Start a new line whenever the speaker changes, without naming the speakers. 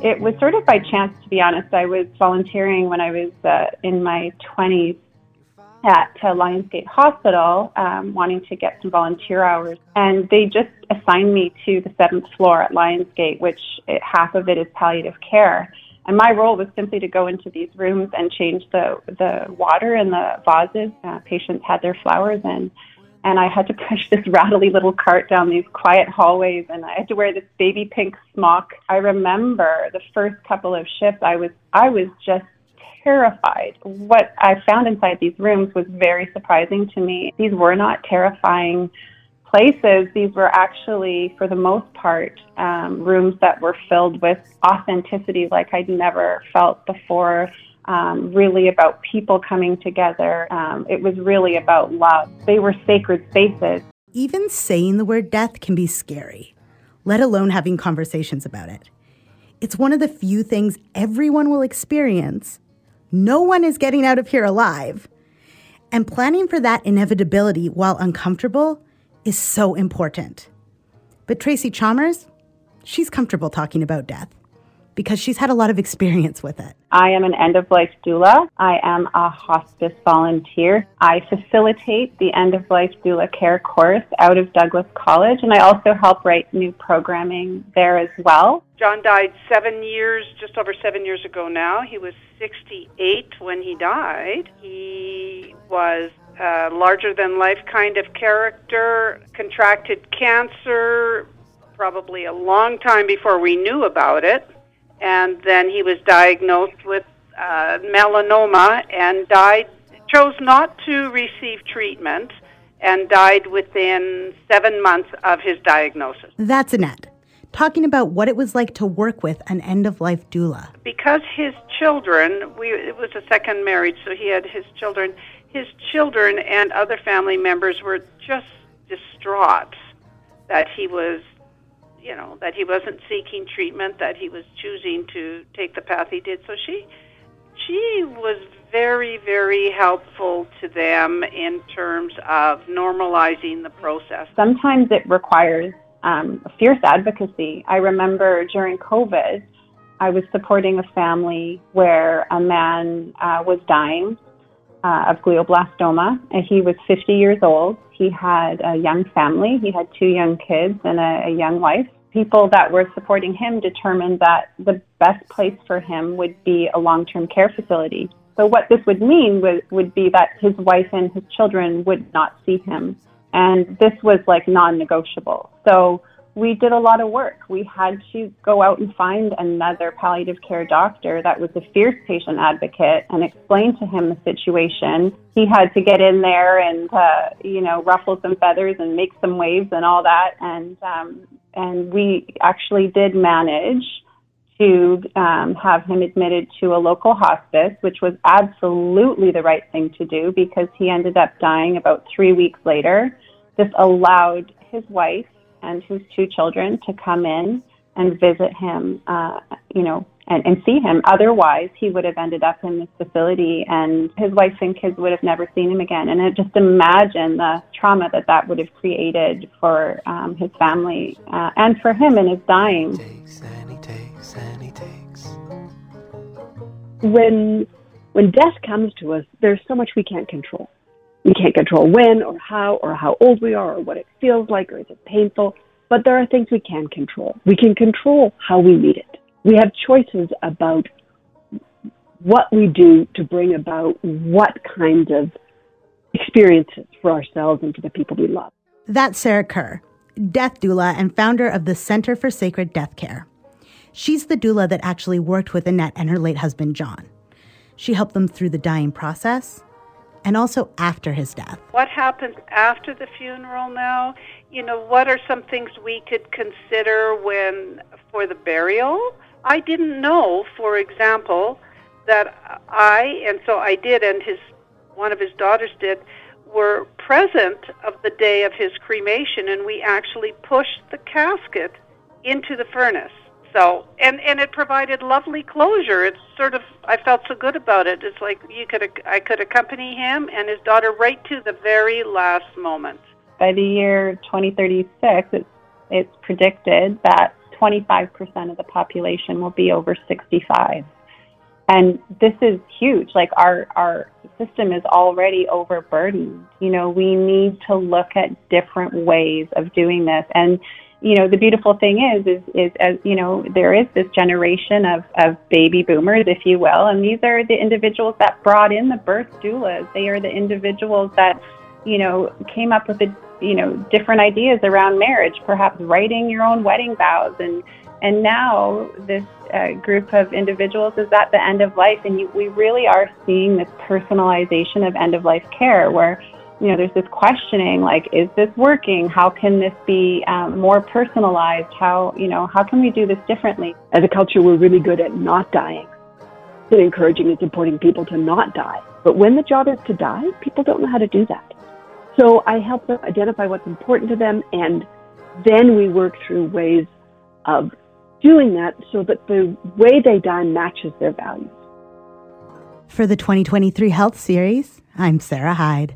It was sort of by chance, to be honest. I was volunteering when I was uh, in my 20s at uh, Lionsgate Hospital, um, wanting to get some volunteer hours. And they just assigned me to the seventh floor at Lionsgate, which it, half of it is palliative care. And my role was simply to go into these rooms and change the, the water in the vases. Uh, patients had their flowers in. And I had to push this rattly little cart down these quiet hallways, and I had to wear this baby pink smock. I remember the first couple of shifts, I was I was just terrified. What I found inside these rooms was very surprising to me. These were not terrifying places. These were actually, for the most part, um, rooms that were filled with authenticity like I'd never felt before. Um, really about people coming together. Um, it was really about love. They were sacred spaces.
Even saying the word death can be scary, let alone having conversations about it. It's one of the few things everyone will experience no one is getting out of here alive. And planning for that inevitability while uncomfortable is so important. But Tracy Chalmers, she's comfortable talking about death because she's had a lot of experience with it.
I am an end of life doula. I am a hospice volunteer. I facilitate the end of life doula care course out of Douglas College, and I also help write new programming there as well.
John died seven years, just over seven years ago now. He was 68 when he died. He was a larger than life kind of character, contracted cancer probably a long time before we knew about it and then he was diagnosed with uh, melanoma and died. Chose not to receive treatment and died within seven months of his diagnosis.
That's Annette talking about what it was like to work with an end of life doula.
Because his children, we, it was a second marriage, so he had his children. His children and other family members were just distraught that he was you know that he wasn't seeking treatment, that he was choosing to take the path he did. So she she was very very helpful to them in terms of normalizing the process.
Sometimes it requires um, fierce advocacy. I remember during COVID, I was supporting a family where a man uh, was dying uh, of glioblastoma. And he was 50 years old. He had a young family. He had two young kids and a, a young wife people that were supporting him determined that the best place for him would be a long-term care facility. So what this would mean would, would be that his wife and his children would not see him. And this was like non-negotiable. So we did a lot of work. We had to go out and find another palliative care doctor that was a fierce patient advocate and explain to him the situation. He had to get in there and, uh, you know, ruffle some feathers and make some waves and all that. And um, and we actually did manage to um, have him admitted to a local hospice, which was absolutely the right thing to do because he ended up dying about three weeks later. This allowed his wife and his two children to come in and visit him, uh, you know, and, and see him. Otherwise, he would have ended up in this facility, and his wife and kids would have never seen him again. And just imagine the trauma that that would have created for um, his family uh, and for him in his dying.
When when death comes to us, there's so much we can't control. We can't control when or how or how old we are or what it feels like or is it painful. But there are things we can control. We can control how we meet it we have choices about what we do to bring about what kind of experiences for ourselves and for the people we love.
That's Sarah Kerr, death doula and founder of the Center for Sacred Death Care. She's the doula that actually worked with Annette and her late husband, John. She helped them through the dying process and also after his death.
What happens after the funeral now? You know, what are some things we could consider when for the burial? I didn't know, for example, that I and so I did, and his one of his daughters did, were present of the day of his cremation, and we actually pushed the casket into the furnace. So and and it provided lovely closure. It's sort of I felt so good about it. It's like you could I could accompany him and his daughter right to the very last moment.
By the year 2036, it's it's predicted that 25% of the population will be over 65. And this is huge. Like our, our system is already overburdened. You know, we need to look at different ways of doing this. And, you know, the beautiful thing is, is, is as, you know, there is this generation of, of baby boomers, if you will, and these are the individuals that brought in the birth doulas. They are the individuals that, you know, came up with the, you know, different ideas around marriage, perhaps writing your own wedding vows and, and now this uh, group of individuals is at the end of life, and you, we really are seeing this personalization of end of life care, where you know there's this questioning like, is this working? How can this be um, more personalized? How you know how can we do this differently?
As a culture, we're really good at not dying, and encouraging and supporting people to not die. But when the job is to die, people don't know how to do that. So I help them identify what's important to them, and then we work through ways of doing that so that the way they die matches their values.
For the 2023 Health Series, I'm Sarah Hyde.